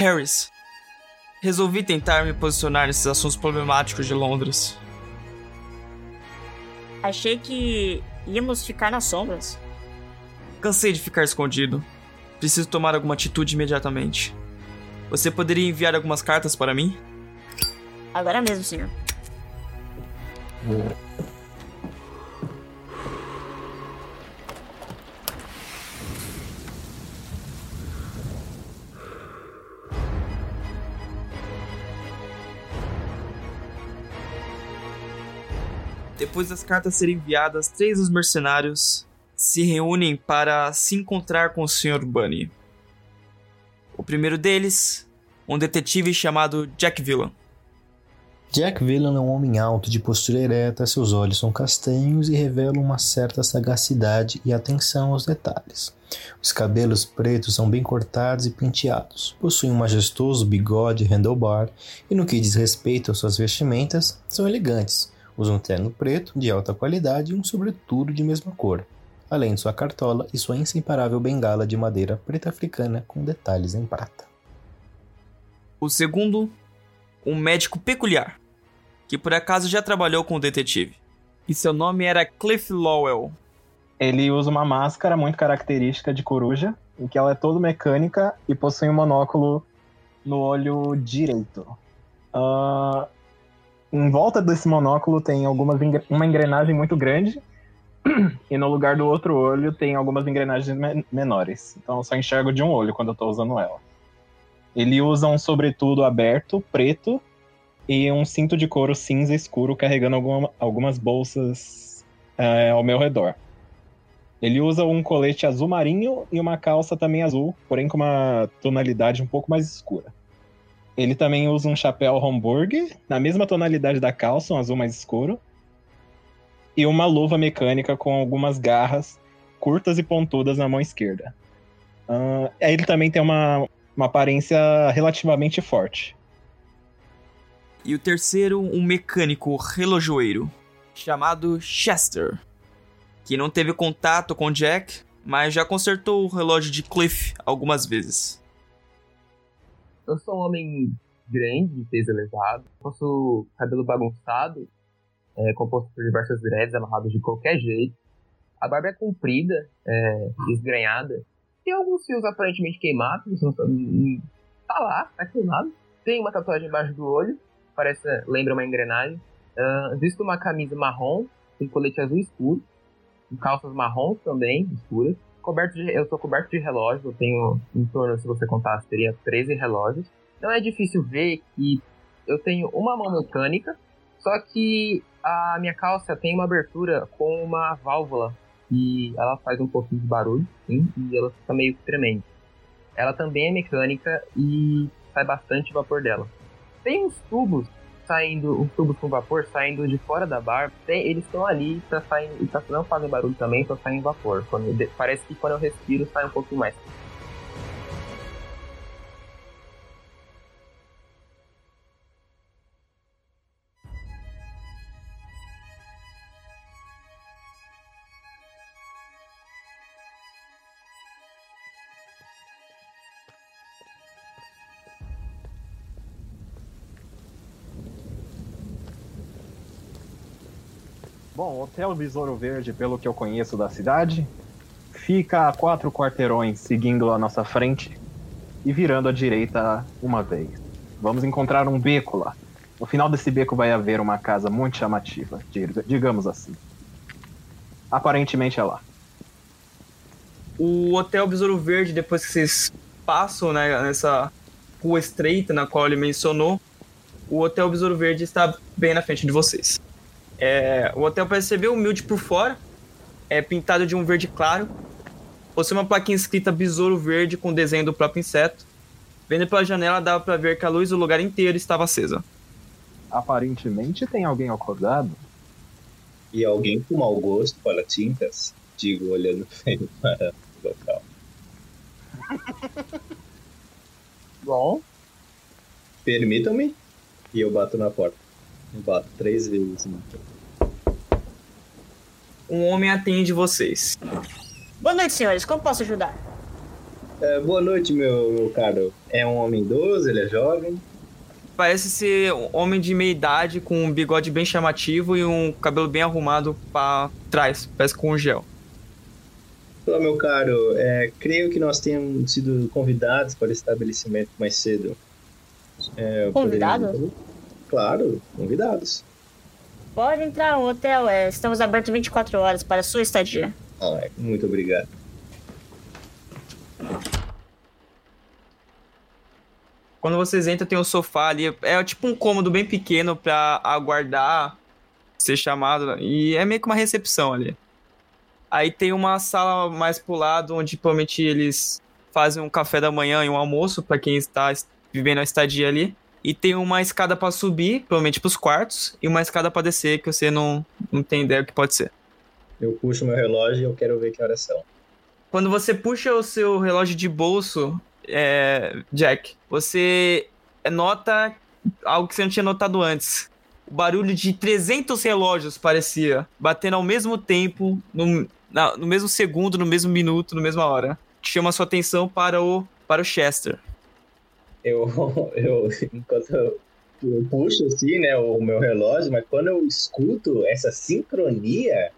Harris, resolvi tentar me posicionar nesses assuntos problemáticos de Londres. Achei que íamos ficar nas sombras. Cansei de ficar escondido. Preciso tomar alguma atitude imediatamente. Você poderia enviar algumas cartas para mim? Agora mesmo, senhor. Depois das cartas serem enviadas, três dos mercenários se reúnem para se encontrar com o Sr. Bunny. O primeiro deles, um detetive chamado Jack Villan. Jack Villan é um homem alto, de postura ereta, seus olhos são castanhos e revelam uma certa sagacidade e atenção aos detalhes. Os cabelos pretos são bem cortados e penteados, possui um majestoso bigode handlebar e, no que diz respeito às suas vestimentas, são elegantes. Usa um terno preto de alta qualidade e um sobretudo de mesma cor, além de sua cartola e sua inseparável bengala de madeira preta africana com detalhes em prata. O segundo, um médico peculiar, que por acaso já trabalhou com o detetive. E seu nome era Cliff Lowell. Ele usa uma máscara muito característica de coruja, em que ela é toda mecânica e possui um monóculo no olho direito. Uh, em volta desse monóculo tem algumas uma engrenagem muito grande e no lugar do outro olho tem algumas engrenagens me menores. Então eu só enxergo de um olho quando eu tô usando ela. Ele usa um sobretudo aberto, preto, e um cinto de couro cinza escuro carregando alguma, algumas bolsas é, ao meu redor. Ele usa um colete azul marinho e uma calça também azul, porém com uma tonalidade um pouco mais escura. Ele também usa um chapéu Homburg, na mesma tonalidade da calça, um azul mais escuro. E uma luva mecânica com algumas garras curtas e pontudas na mão esquerda. Uh, ele também tem uma, uma aparência relativamente forte. E o terceiro, um mecânico relojoeiro, chamado Chester, que não teve contato com Jack, mas já consertou o relógio de Cliff algumas vezes. Eu sou um homem grande, de peso elevado, posso cabelo bagunçado, é, composto por diversas dreads amarrados de qualquer jeito. A barba é comprida, é, esgranhada. Tem alguns fios aparentemente queimados, não sabe, tá lá, tá queimado. Tem uma tatuagem embaixo do olho, parece, lembra uma engrenagem. Uh, visto uma camisa marrom, com colete azul escuro, calças marrons também, escuras coberto de, eu sou coberto de relógios, eu tenho em torno, se você contasse, teria 13 relógios. Não é difícil ver que eu tenho uma mão mecânica, só que a minha calça tem uma abertura com uma válvula e ela faz um pouquinho de barulho, sim, e ela fica meio tremendo. Ela também é mecânica e sai bastante vapor dela. Tem uns tubos saindo, uns tubos com vapor saindo de fora da barba, eles estão ali, tá saindo, tá, não fazem barulho também, só saem vapor. Quando, parece que quando eu respiro sai um pouquinho mais. Hotel Besouro Verde, pelo que eu conheço da cidade, fica a quatro quarteirões seguindo a nossa frente e virando à direita uma vez. Vamos encontrar um beco lá. No final desse beco vai haver uma casa muito chamativa, digamos assim. Aparentemente é lá. O Hotel Besouro Verde, depois que vocês passam né, nessa rua estreita na qual ele mencionou, o Hotel Besouro Verde está bem na frente de vocês. É, o hotel parece ser bem humilde por fora, é pintado de um verde claro, possui uma plaquinha escrita Besouro Verde com desenho do próprio inseto. Vendo pela janela dava para ver que a luz do lugar inteiro estava acesa. Aparentemente tem alguém acordado. E alguém com mau gosto para tintas? Digo, olhando feio para o local. Bom. Permitam-me? E eu bato na porta. Eu bato três vezes na porta um homem atende vocês. Boa noite, senhores. Como posso ajudar? É, boa noite, meu, meu caro. É um homem idoso, ele é jovem. Parece ser um homem de meia idade, com um bigode bem chamativo e um cabelo bem arrumado pra trás, parece com um gel. Olá, meu caro. É, creio que nós tenhamos sido convidados para o estabelecimento mais cedo. É, Convidados? poderíamos- Claro, convidados. Pode entrar no hotel, é, estamos abertos 24 horas para sua estadia. Ah, muito obrigado. Quando vocês entram, tem um sofá ali. É tipo um cômodo bem pequeno pra aguardar ser chamado. E é meio que uma recepção ali. Aí tem uma sala mais pro lado, onde provavelmente eles fazem um café da manhã e um almoço pra quem está es- vivendo a estadia ali. E tem uma escada pra subir, provavelmente pros quartos, e uma escada pra descer, que você não, não tem ideia o que pode ser. Eu puxo meu relógio e eu quero ver que horas são. Quando você puxa o seu relógio de bolso, é, Jack, você nota algo que você não tinha notado antes. O barulho de 300 relógios parecia, batendo ao mesmo tempo, no, na- no mesmo segundo, no mesmo minuto, na mesma hora. Chama sua atenção para o, para o Chester. Eu, eu enquanto eu, eu puxo assim, né, o meu relógio, mas quando eu escuto essa sincronia,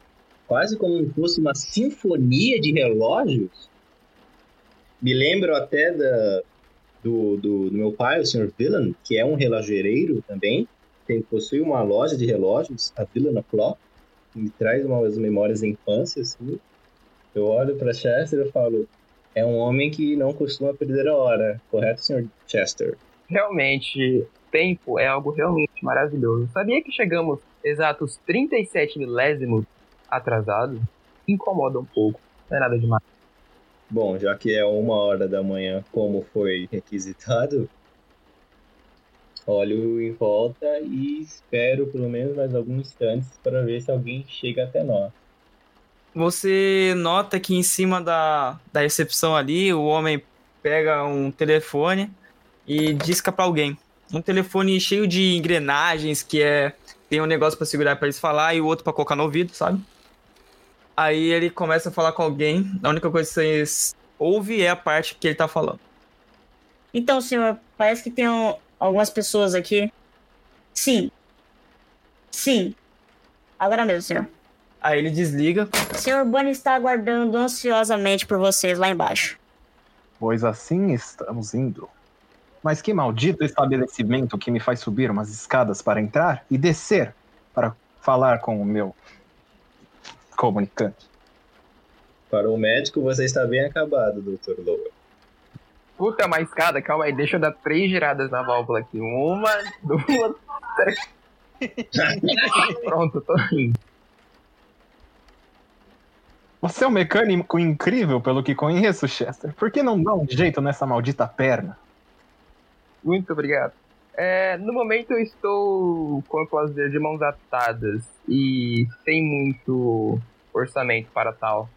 quase como se fosse uma sinfonia de relógios, me lembro até da, do, do, do meu pai, o Sr. Villan, que é um relogereiro também, tem, possui uma loja de relógios, a Villan Clock, que me traz umas memórias da infância, assim. Eu olho para Chester e falo, é um homem que não costuma perder a hora, correto, Sr. Chester? Realmente, tempo é algo realmente maravilhoso. Sabia que chegamos exatos 37 milésimos atrasados? Incomoda um pouco, não é nada demais. Bom, já que é uma hora da manhã, como foi requisitado, olho em volta e espero pelo menos mais alguns instantes para ver se alguém chega até nós. Você nota que em cima da, da recepção ali, o homem pega um telefone e disca pra alguém. Um telefone cheio de engrenagens, que é. Tem um negócio pra segurar pra eles falar e o outro pra colocar no ouvido, sabe? Aí ele começa a falar com alguém. A única coisa que vocês ouvem é a parte que ele tá falando. Então, senhor, parece que tem um- algumas pessoas aqui. Sim. Sim. Agora mesmo, senhor. Aí ele desliga. O senhor Bunny está aguardando ansiosamente por vocês lá embaixo. Pois assim estamos indo. Mas que maldito estabelecimento que me faz subir umas escadas para entrar e descer para falar com o meu comunicante. Para o médico, você está bem acabado, Dr. Lower. Puta, uma escada, calma aí, deixa eu dar três giradas na válvula aqui. Uma, duas, três. Pronto, tô indo. Você é um mecânico incrível, pelo que conheço, Chester. Por que não dá um jeito nessa maldita perna? Muito obrigado. É, no momento eu estou, como eu posso dizer, de mãos atadas e sem muito orçamento para tal.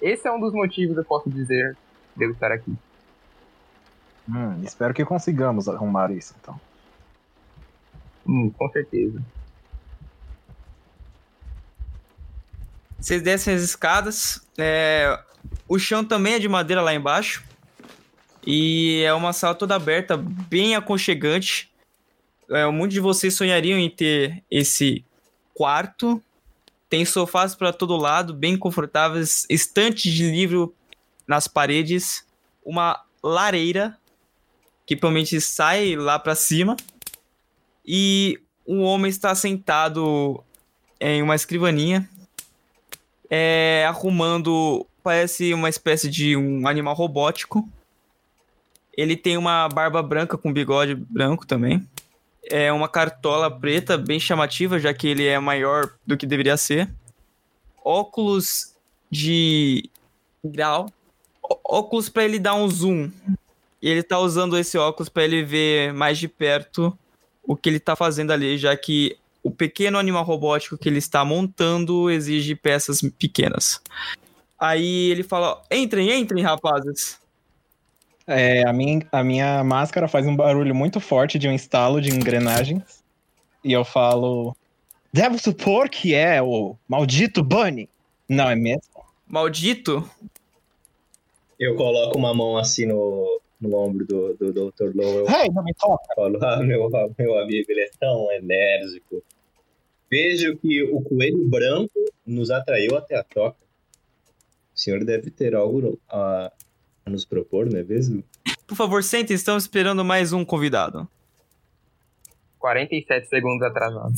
Esse é um dos motivos, eu posso dizer, de eu estar aqui. Hum, espero que consigamos arrumar isso, então. Hum, com certeza. Vocês descem as escadas. é, O chão também é de madeira lá embaixo. E é uma sala toda aberta, bem aconchegante. É, muitos de vocês sonhariam em ter esse quarto. Tem sofás para todo lado, bem confortáveis, estantes de livro nas paredes, uma lareira que provavelmente sai lá para cima. E um homem está sentado em uma escrivaninha é, arrumando, parece uma espécie de um animal robótico. Ele tem uma barba branca com bigode branco também. É uma cartola preta bem chamativa, já que ele é maior do que deveria ser. Óculos de grau. Óculos para ele dar um zoom. Ele tá usando esse óculos para ele ver mais de perto o que ele tá fazendo ali, já que o pequeno animal robótico que ele está montando exige peças pequenas. Aí ele fala: entrem, entrem, rapazes. É, a, minha, a minha máscara faz um barulho muito forte de um estalo de engrenagens. E eu falo. Devo supor que é o maldito Bunny. Não é mesmo? Maldito. Eu coloco uma mão assim no, no ombro do, do Dr. Lowell. Hey, não me toca! Falo, ah, meu, meu amigo, ele é tão enérgico. Vejo que o coelho branco nos atraiu até a toca. O senhor deve ter algo a, a nos propor, não é mesmo? Por favor, sente, estamos esperando mais um convidado. 47 segundos atrasado.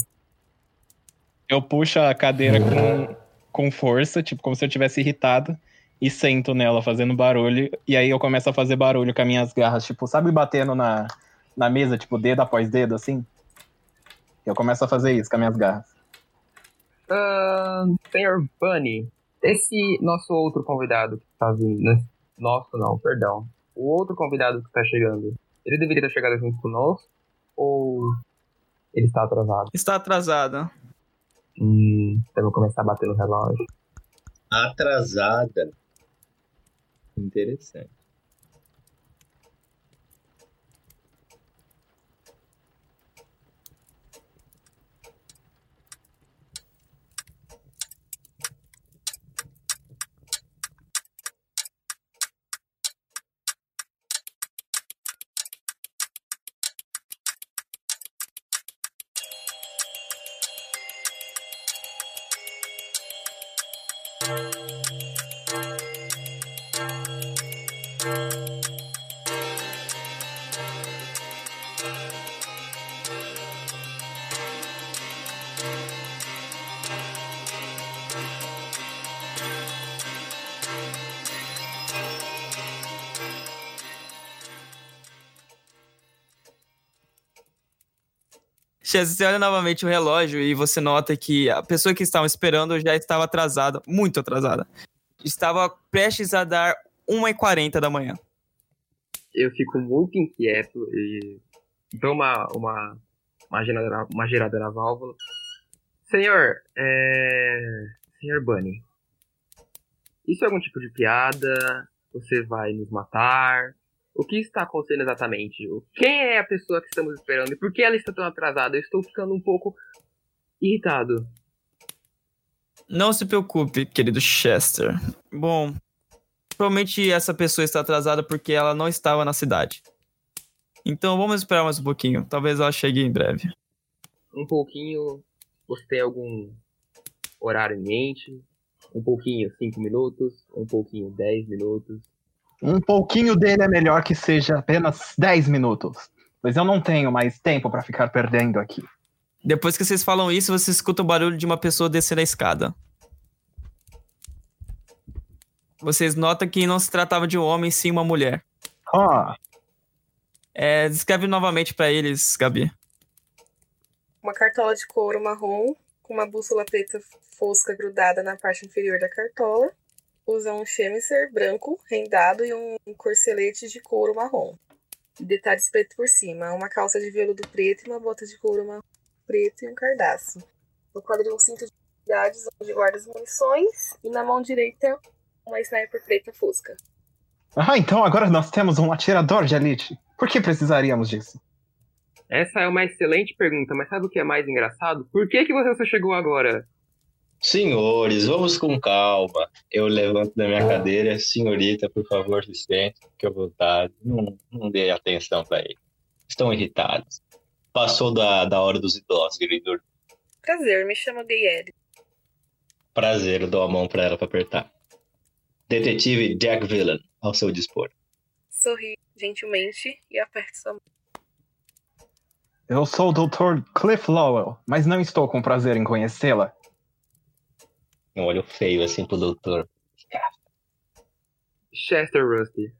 Eu puxo a cadeira com, com força, tipo, como se eu tivesse irritado, e sento nela fazendo barulho. E aí eu começo a fazer barulho com as minhas garras, tipo, sabe, batendo na, na mesa, tipo, dedo após dedo, assim? Eu começo a fazer isso com as minhas garras. Ahn, senhor Bunny, esse nosso outro convidado que tá vindo, né? Nosso não, perdão. O outro convidado que tá chegando, ele deveria ter chegado junto conosco? Ou ele está atrasado? Está atrasada. Hum, então eu vou começar a bater no relógio. Atrasada. Interessante. Você olha novamente o relógio e você nota que a pessoa que estava esperando já estava atrasada, muito atrasada. Estava prestes a dar 1h40 da manhã. Eu fico muito inquieto e dou uma, uma, uma, uma girada na válvula. Senhor, é... Senhor Bunny, isso é algum tipo de piada? Você vai nos matar? O que está acontecendo exatamente? Quem é a pessoa que estamos esperando? E por que ela está tão atrasada? Eu estou ficando um pouco irritado. Não se preocupe, querido Chester. Bom, provavelmente essa pessoa está atrasada porque ela não estava na cidade. Então vamos esperar mais um pouquinho. Talvez ela chegue em breve. Um pouquinho. Você tem algum horário em mente? Um pouquinho 5 minutos, um pouquinho 10 minutos. Um pouquinho dele é melhor que seja apenas 10 minutos. Pois eu não tenho mais tempo pra ficar perdendo aqui. Depois que vocês falam isso, você escuta o barulho de uma pessoa descendo a escada. Vocês notam que não se tratava de um homem, sim uma mulher. Ó, É, descreve novamente pra eles, Gabi. Uma cartola de couro marrom com uma bússola preta fosca grudada na parte inferior da cartola. Usa um chemiser branco rendado e um corcelete de couro marrom. E detalhes preto por cima. Uma calça de veludo preto e uma bota de couro marrom preto e um cardaço. No quadril um cinto de unidades onde guarda as munições. E na mão direita uma sniper preta fosca. ah, então agora nós temos um atirador de elite. Por que precisaríamos disso? Essa é uma excelente pergunta, mas sabe o que é mais engraçado? Por que, que você só chegou agora? Senhores, vamos com calma. Eu levanto da minha cadeira. Senhorita, por favor, se sente. Fique à vontade. Não, não dê atenção para ele. Estão irritados. Passou da, da hora dos idosos, querido. Prazer, me chamo Gayele. Prazer, eu dou a mão para ela para apertar. Detetive Jack Villan, ao seu dispor. Sorri gentilmente e aperte sua mão. Eu sou o Dr. Cliff Lowell, mas não estou com prazer em conhecê-la. Um olho feio assim pro doutor. Chester Rusty.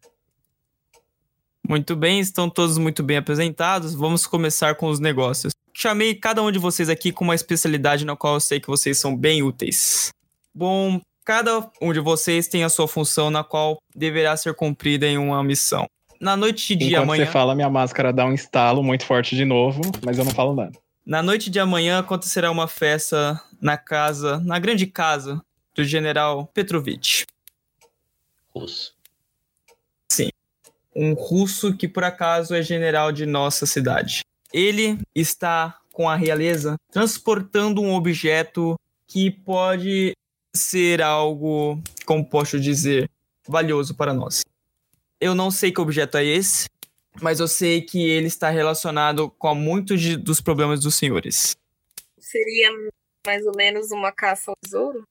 Muito bem, estão todos muito bem apresentados. Vamos começar com os negócios. Chamei cada um de vocês aqui com uma especialidade na qual eu sei que vocês são bem úteis. Bom, cada um de vocês tem a sua função na qual deverá ser cumprida em uma missão. Na noite de Enquanto amanhã, você fala, minha máscara dá um estalo muito forte de novo, mas eu não falo nada. na noite de amanhã acontecerá uma festa na casa, na grande casa do General Petrovich. Russo. um russo que por acaso é general de nossa cidade. Ele está com a realeza transportando um objeto que pode ser algo, como posso dizer, valioso para nós. Eu não sei que objeto é esse, mas eu sei que ele está relacionado com muitos dos problemas dos senhores. Seria mais ou menos uma caça ao tesouro?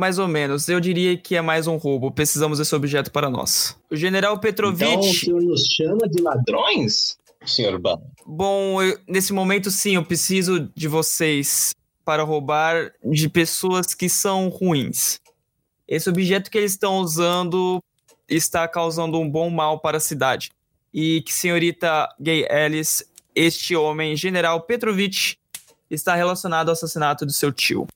Mais ou menos, eu diria que é mais um roubo. Precisamos desse objeto para nós. O general Então o Petrovich. senhor nos chama de ladrões, senhor Ban? Bom, eu- nesse momento sim, eu preciso de vocês para roubar de pessoas que são ruins. Esse objeto que eles estão usando está causando um bom mal para a cidade. E que senhorita Gay Ellis, este homem, General Petrovich, está relacionado ao assassinato de seu tio.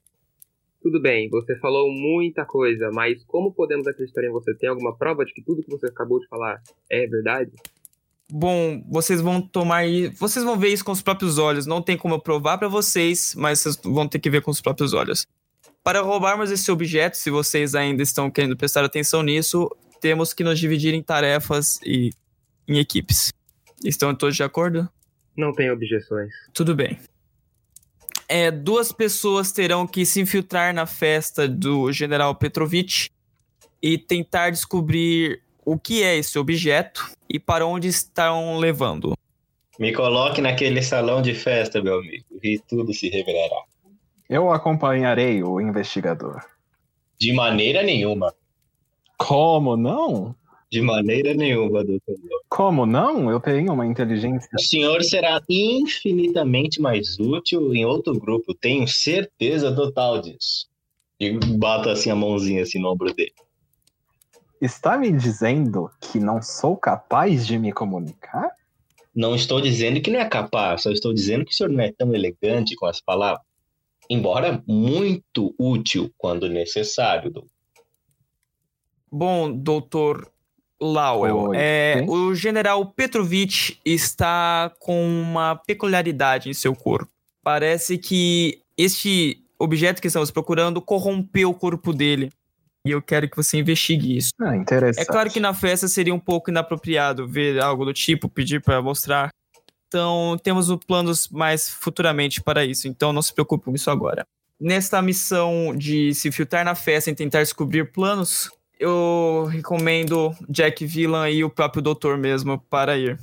Tudo bem, você falou muita coisa, mas como podemos acreditar em você? Tem alguma prova de que tudo que você acabou de falar é verdade? Bom, vocês vão tomar e vocês vão ver isso com os próprios olhos. Não tem como eu provar para vocês, mas vocês vão ter que ver com os próprios olhos. Para roubarmos esse objeto, se vocês ainda estão querendo prestar atenção nisso, temos que nos dividir em tarefas e em equipes. Estão todos de acordo? Não tenho objeções. Tudo bem. É, duas pessoas terão que se infiltrar na festa do General Petrovich e tentar descobrir o que é esse objeto e para onde estão levando. Me coloque naquele salão de festa, meu amigo, e tudo se revelará. Eu acompanharei o investigador. De maneira nenhuma. Como não? De maneira nenhuma, doutor. Como não? Eu tenho uma inteligência. O senhor será infinitamente mais útil em outro grupo, tenho certeza total disso. E bato assim a mãozinha assim no ombro dele. Está me dizendo que não sou capaz de me comunicar? Não estou dizendo que não é capaz, só estou dizendo que o senhor não é tão elegante com as palavras. Embora muito útil quando necessário, doutor. Bom, doutor Lowell, Oi, é, o general Petrovich está com uma peculiaridade em seu corpo. Parece que este objeto que estamos procurando corrompeu o corpo dele. E eu quero que você investigue isso. Ah, interessante. É claro que na festa seria um pouco inapropriado ver algo do tipo, pedir para mostrar. Então, temos planos mais futuramente para isso. Então, não se preocupe com isso agora. Nesta missão de se filtrar na festa e tentar descobrir planos, eu recomendo Jack Villan e o próprio doutor mesmo para ir.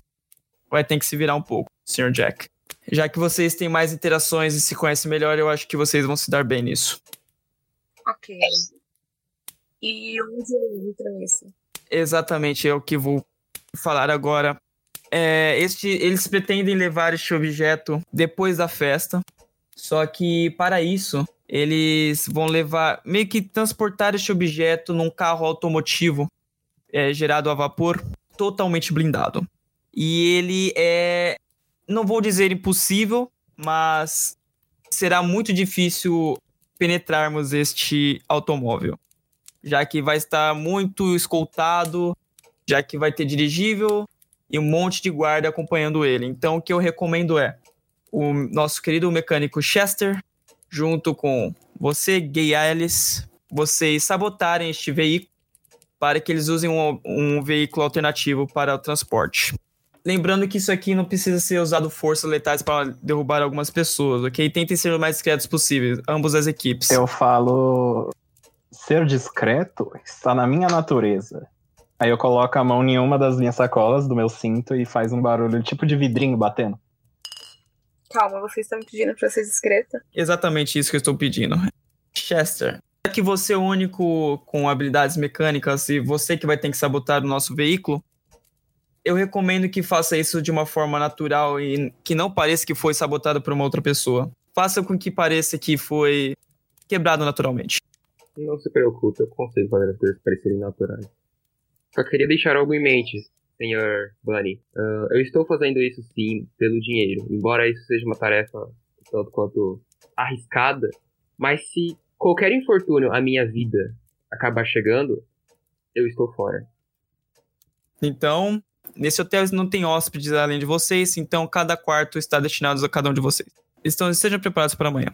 Vai ter que se virar um pouco, Sr. Jack. Já que vocês têm mais interações e se conhecem melhor, eu acho que vocês vão se dar bem nisso. Ok. E onde eu entro nisso? Exatamente, é o que vou falar agora. É, este, eles pretendem levar este objeto depois da festa. Só que para isso, eles vão levar, meio que transportar este objeto num carro automotivo é, gerado a vapor, totalmente blindado. E ele é, não vou dizer impossível, mas será muito difícil penetrarmos este automóvel já que vai estar muito escoltado, já que vai ter dirigível e um monte de guarda acompanhando ele. Então, o que eu recomendo é o nosso querido mecânico Chester, junto com você, Gay Alice, vocês sabotarem este veículo para que eles usem um, um veículo alternativo para o transporte. Lembrando que isso aqui não precisa ser usado forças letais para derrubar algumas pessoas, ok? Tentem ser o mais discretos possível, ambas as equipes. Eu falo. Ser discreto está na minha natureza. Aí eu coloco a mão em uma das minhas sacolas do meu cinto e faz um barulho tipo de vidrinho batendo. Calma, vocês estão me pedindo pra ser discreta? Exatamente isso que eu estou pedindo. Chester, já que você é o único com habilidades mecânicas e você que vai ter que sabotar o nosso veículo, eu recomendo que faça isso de uma forma natural e que não pareça que foi sabotado por uma outra pessoa. Faça com que pareça que foi quebrado naturalmente. Não se preocupe, eu consigo fazer as coisas parecerem naturais. Só queria deixar algo em mente, senhor Bunny. Ah, eu estou fazendo isso sim pelo dinheiro, embora isso seja uma tarefa tanto quanto arriscada, mas se qualquer infortúnio à minha vida acabar chegando, eu estou fora. Então, nesse hotel não tem hóspedes além de vocês, então cada quarto está destinado a cada um de vocês. Então, estejam preparados para amanhã.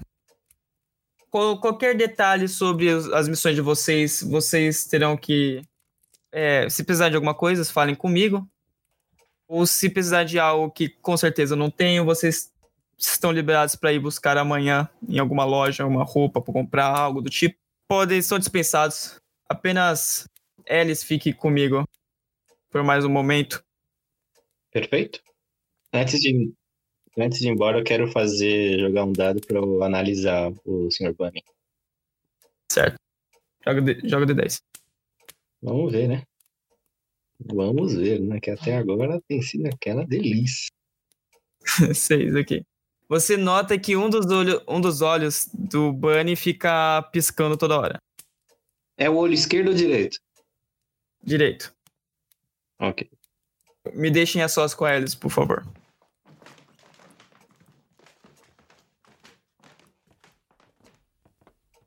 Qual- qualquer detalhe sobre as missões de vocês, vocês terão que. É, se precisar de alguma coisa, falem comigo. Ou se precisar de algo que com certeza eu não tenho, vocês estão liberados para ir buscar amanhã em alguma loja, uma roupa para comprar, algo do tipo. Podem, são dispensados. Apenas Alice fique comigo por mais um momento. Perfeito. Antes de, antes de ir embora, eu quero fazer jogar um dado eu analisar o Sr. Bunny. Certo. Joga de, joga de 10. Vamos ver, né? Vamos ver, né? Que até agora tem sido aquela delícia. 6 aqui. Você nota que um dos, olho, um dos olhos do Bunny fica piscando toda hora. É o olho esquerdo ou direito? Direito. Ok. Me deixem a sós com a Alice, por favor.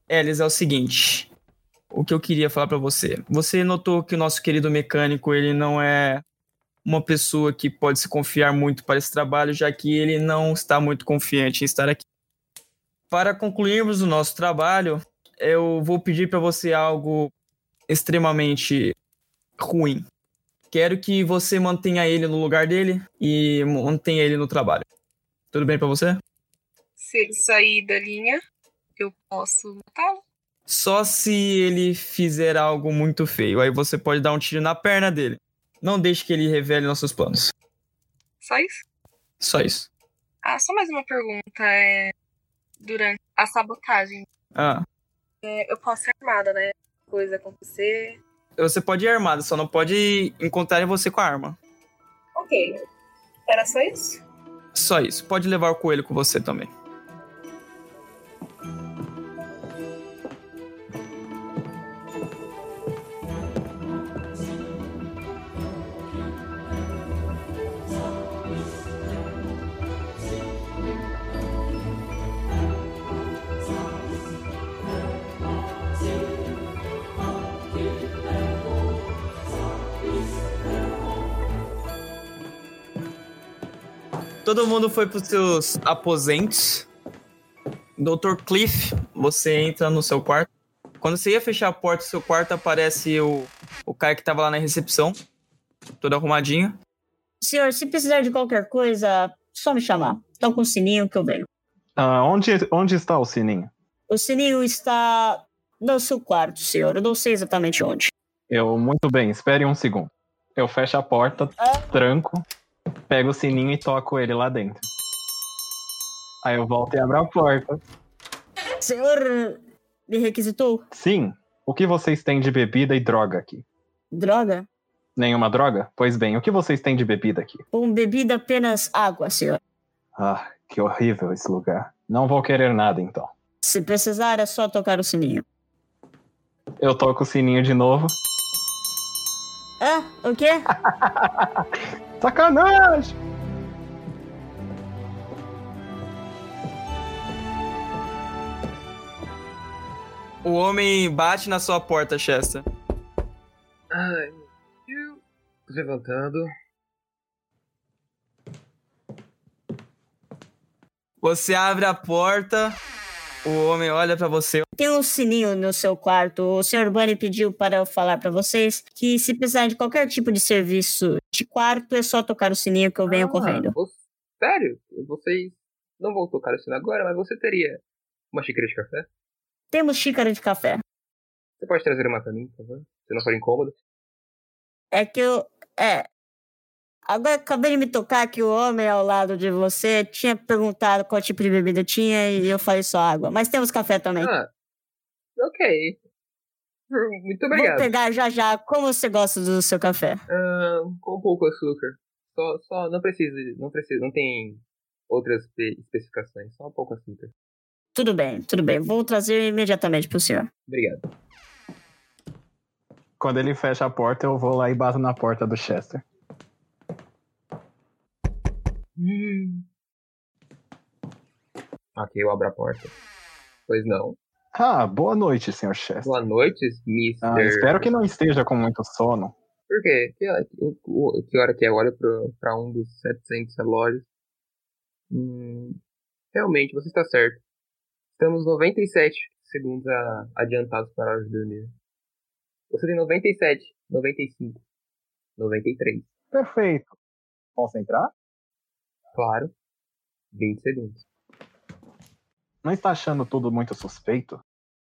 Alice, é o seguinte. O que eu queria falar pra você. Você notou que o nosso querido mecânico, ele não é uma pessoa que pode se confiar muito para esse trabalho, já que ele não está muito confiante em estar aqui. Para concluirmos o nosso trabalho, eu vou pedir para você algo extremamente ruim. Quero que você mantenha ele no lugar dele e mantenha ele no trabalho. Tudo bem para você? Se ele sair da linha, eu posso matá-lo. Só se ele fizer algo muito feio. Aí você pode dar um tiro na perna dele. Não deixe que ele revele nossos planos. Só isso? Só isso. Ah, só mais uma pergunta. É... Durante a sabotagem, Ah, é, eu posso ser armada, né? Coisa acontecer. você pode ir armado, só não pode encontrar você com a arma. Ok. Era só isso? Só isso. Pode levar o coelho com você também. Todo mundo foi pros seus aposentos. Dr. Cliff, você entra no seu quarto. Quando você ia fechar a porta do seu quarto, aparece o, o cara que tava lá na recepção. Todo arrumadinho. Senhor, se precisar de qualquer coisa, só me chamar. Toca um sininho que eu venho. Ah, onde, onde está o sininho? O sininho está no seu quarto, senhor. Eu não sei exatamente onde. Eu, muito bem, espere um segundo. Eu fecho a porta, Ah. tranco, pego o sininho e toco ele lá dentro. Aí eu volto e abro a porta. Senhor, me requisitou? Sim, o que vocês têm de bebida e droga aqui? Droga? Nenhuma droga? Pois bem, o que vocês têm de bebida aqui? Com bebida apenas água, senhor. Ah, que horrível esse lugar. Não vou querer nada então. Se precisar, é só tocar o sininho. Eu toco o sininho de novo. Ah, o quê? Sacanagem! O homem bate na sua porta, Chester. Ai, eu tô levantando. Você abre a porta, o homem olha pra você. Tem um sininho no seu quarto. O senhor Bunny pediu para eu falar para vocês que se precisar de qualquer tipo de serviço de quarto, é só tocar o sininho que eu venho Ah, correndo. você- sério? Vocês não vão tocar o sino agora, mas você teria uma xícara de café? Temos xícara de café. Você pode trazer uma pra mim, por favor? Se não for incômodo. É que eu. É. Agora acabei de me tocar que o homem ao lado de você tinha perguntado qual tipo de bebida tinha e eu falei só água. Mas temos café também. Ah, ok. Muito Vou obrigado. pegar já já. Como você gosta do seu café? Ah, com pouco açúcar. Só, só não precisa, não precisa, não tem outras espe- especificações, só um pouco açúcar. Tudo bem, tudo bem. Vou trazer imediatamente pro senhor. Obrigado. Quando ele fecha a porta, eu vou lá e bato na porta do Chester. Hum. Ok, eu abro a porta. Pois não. Ah, boa noite, Sr. Chester. Boa noite, Mr. Ah, espero que não esteja com muito sono. Por quê? Que, o- que hora que é? Olha pra um dos 700 relógios. Hum, realmente, você está certo. Estamos 97 segundos a- adiantados para a hora de dormir. Você tem 97, 95, 93. Perfeito. Posso entrar? Claro. 20 segundos. Não está achando tudo muito suspeito?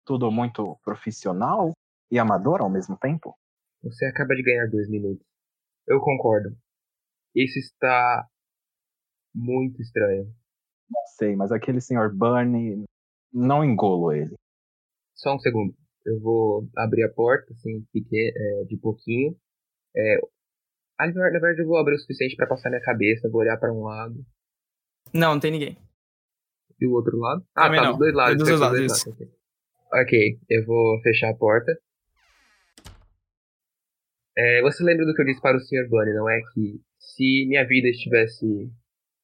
Tudo muito profissional e amador ao mesmo tempo? Você acaba de ganhar dois minutos. Eu concordo. Isso está muito estranho. Não sei, mas aquele senhor Bunny. Não engolo ele. Só um segundo. Eu vou abrir a porta, assim, é, de pouquinho. É, ah, na verdade, eu vou abrir o suficiente pra passar minha cabeça, vou olhar pra um lado. Não, não tem ninguém. E o outro lado? Ah, Também tá, não. dos dois lados. Dos tá, dois dos lados, ok. Ok, eu vou fechar a porta. É, você lembra do que eu disse para o Sr. Bunny, não é? Que se minha vida estivesse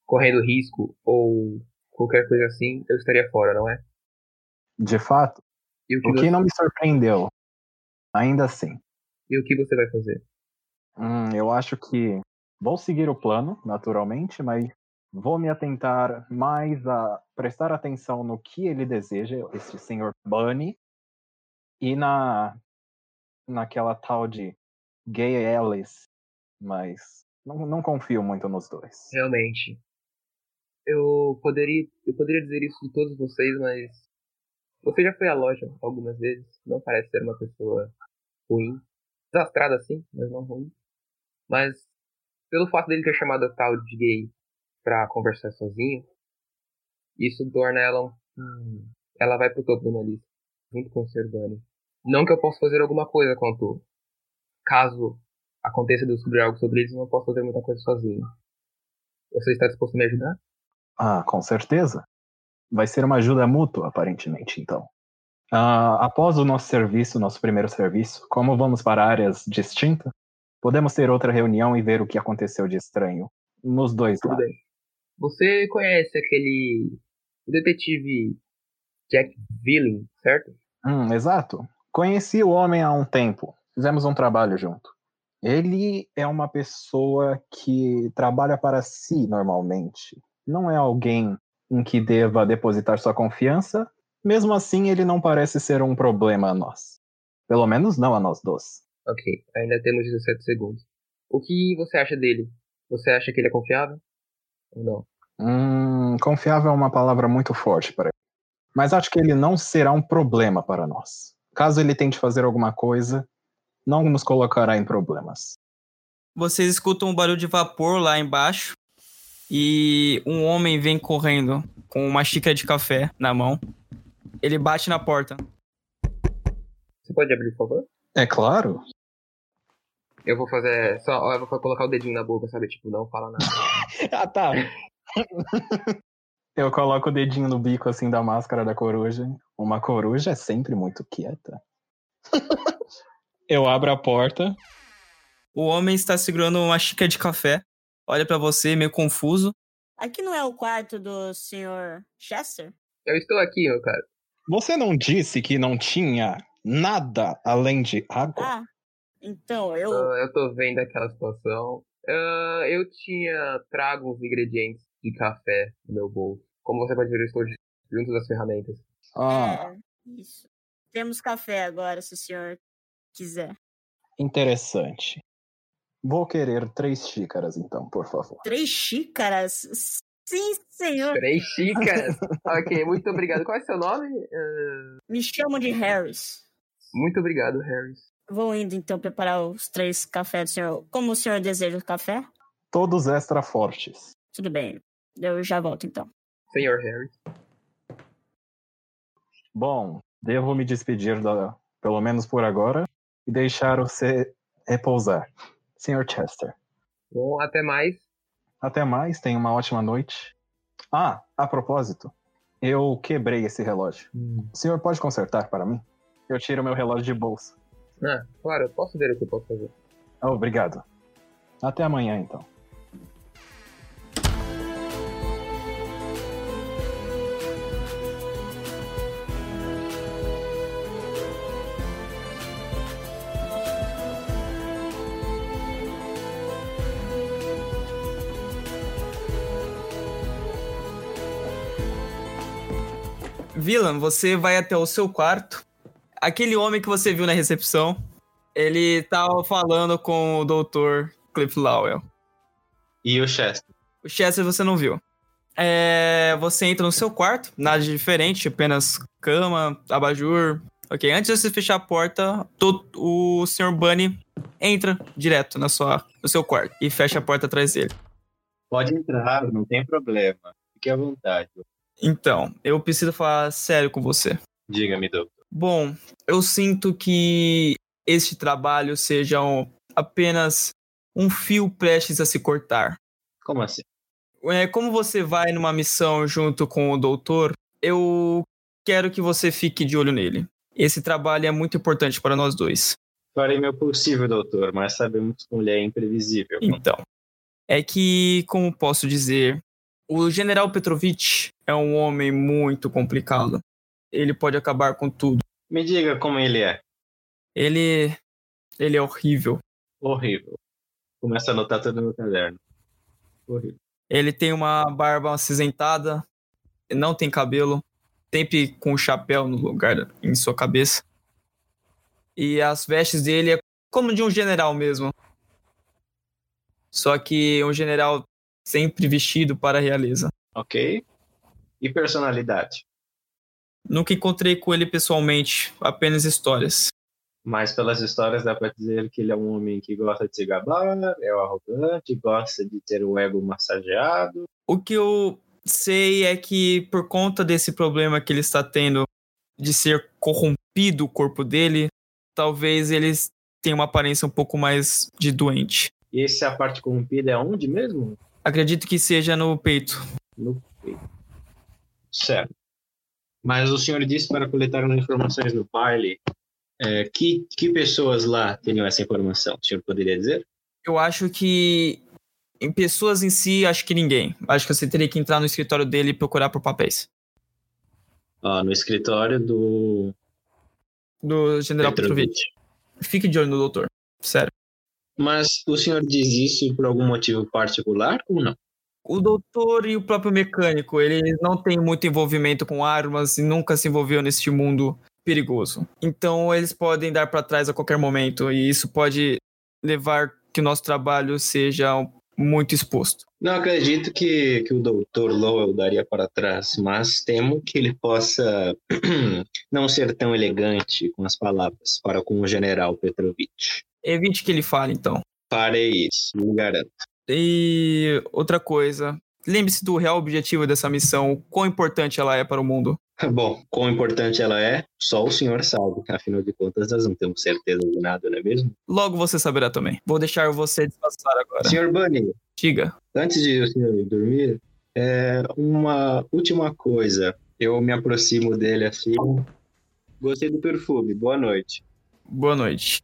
correndo risco ou qualquer coisa assim, eu estaria fora, não é? De fato, E o que, o que você, não me surpreendeu. Ainda assim. e o que você vai fazer? Hum, eu acho que vou seguir o plano, naturalmente, mas vou me atentar mais a prestar atenção no que ele deseja, esse senhor Bunny, e na naquela tal de Gay Alice, mas não, não confio muito nos dois. Realmente. Eu poderia, eu poderia dizer isso de todos vocês, mas você já foi à loja algumas vezes. Não parece ser uma pessoa ruim. Desastrada assim, mas não ruim. Mas pelo fato dele ter chamado a tal de gay pra conversar sozinho, isso torna ela um. ela vai pro topo da minha lista, junto com o. Bunny. Não que eu possa fazer alguma coisa quanto. Caso aconteça de eu descobrir algo sobre eles, eu não posso fazer muita coisa sozinho. Você está disposto a me ajudar? Ah, com certeza. Vai ser uma ajuda mútua, aparentemente, então. Ah, após o nosso serviço, nosso primeiro serviço, como vamos para áreas distintas, podemos ter outra reunião e ver o que aconteceu de estranho nos dois Tudo lados. bem. Você conhece aquele detetive Jack Villing, certo? Hum, exato. Conheci o homem há um tempo. Fizemos um trabalho junto. Ele é uma pessoa que trabalha para si normalmente. Não é alguém em que deva depositar sua confiança. Mesmo assim, ele não parece ser um problema a nós. Pelo menos não a nós dois. Ok, ainda temos 17 segundos. O que você acha dele? Você acha que ele é confiável? Ou não? Hum, confiável é uma palavra muito forte para ele. Mas acho que ele não será um problema para nós. Caso ele tente fazer alguma coisa, não nos colocará em problemas. Vocês escutam um barulho de vapor lá embaixo e um homem vem correndo com uma xícara de café na mão. Ele bate na porta. Você pode abrir, por favor? É claro. Eu vou fazer. Só, eu vou colocar o dedinho na boca, sabe? Tipo, não fala nada. Ah, tá. Eu coloco o dedinho no bico assim da máscara da coruja. Uma coruja é sempre muito quieta. Eu abro a porta. O homem está segurando uma xícara de café. Olha pra você, meio confuso. Aqui não é o quarto do Sr. Chester? Eu estou aqui, meu cara. Você não disse que não tinha nada além de água? Ah, então eu. Ah, eu tô vendo aquela situação. Ah, eu tinha trago uns ingredientes de café no meu bolso. Como você pode ver, eu estou junto das ferramentas. Ah, É, isso. Temos café agora, se o senhor quiser. interessante. Vou querer três xícaras, então, por favor. Três xícaras? Sim, senhor. Três xícaras. ok, muito obrigado. Qual é seu nome? Ah, Me chamam de Harris. muito obrigado, Harris. Vou indo então preparar os três cafés do senhor. Como o senhor deseja o café? Todos extra fortes. Tudo bem. Eu já volto então. Senhor Harris. Bom, devo me despedir, da, pelo menos por agora, e deixar você repousar. Sr. Chester. Bom, até mais. Até mais, tenha uma ótima noite. Ah, a propósito, eu quebrei esse relógio. O senhor pode consertar para mim? Eu tiro meu relógio de bolsa. Ah, claro, eu posso ver o que eu posso fazer. Ah, Obrigado. Até amanhã, então. Villan, você vai até o seu quarto. Aquele homem que você viu na recepção, ele tava falando com o doutor Cliff Lowell. E o Chester? O Chester você não viu. É, você entra no seu quarto, nada de diferente, apenas cama, abajur. Ok, antes de você fechar a porta, to- o Sr. Bunny entra direto na sua, no seu quarto e fecha a porta atrás dele. Pode entrar, não tem problema. Fique à vontade. Então, eu preciso falar sério com você. Diga-me, doutor. Bom, eu sinto que este trabalho seja um- apenas um fio prestes a se cortar. Como assim? É, como você vai numa missão junto com o doutor, eu quero que você fique de olho nele. Esse trabalho é muito importante para nós dois. Farei meu possível, doutor, mas sabemos que mulher é imprevisível. Então, é que, como posso dizer, o general Petrovich é um homem muito complicado. Ele pode acabar com tudo. Me diga como ele é. Ele. Ele é horrível. Horrível. Começa a anotar tudo no caderno. Horrível. Ele tem uma barba acinzentada, não tem cabelo, sempre com um chapéu no lugar em sua cabeça. E as vestes dele é como de um general mesmo. Só que um general sempre vestido para a realeza. Ok? E personalidade? Nunca encontrei com ele pessoalmente, apenas histórias. Mas pelas histórias dá pra dizer que ele é um homem que gosta de se gabar, é um arrogante, gosta de ter o ego massageado. O que eu sei é que por conta desse problema que ele está tendo de ser corrompido o corpo dele, talvez ele tenha uma aparência um pouco mais de doente. E essa parte corrompida é onde mesmo? Acredito que seja no peito. No peito. Certo. Mas o senhor disse para coletar as informações no baile. é, que, que pessoas lá teriam essa informação? O senhor poderia dizer? Eu acho que em pessoas em si, acho que ninguém. Acho que você teria que entrar no escritório dele e procurar por papéis. Ó, no escritório do Do General Petrovich. Petrovich. Fique de olho no doutor. Sério. Mas o senhor diz isso por algum motivo particular ou não? O doutor e o próprio mecânico, eles não têm muito envolvimento com armas e nunca se envolveu neste mundo perigoso. Então eles podem dar para trás a qualquer momento e isso pode levar que o nosso trabalho seja muito exposto. Não acredito que, que o Dr. Lowell daria para trás, mas temo que ele possa não ser tão elegante com as palavras para com o general Petrovich. Evite que ele fale, então. Farei isso, me garanto. E outra coisa, lembre-se do real objetivo dessa missão, quão importante ela é para o mundo. Bom, quão importante ela é, só o senhor sabe. Afinal de contas, nós não temos certeza de nada, não é mesmo? Logo você saberá também. Vou deixar você descansar agora. Senhor Bunny, Diga. antes de o senhor ir dormir, é uma última coisa. Eu me aproximo dele assim. Gostei do perfume. Boa noite. Boa noite.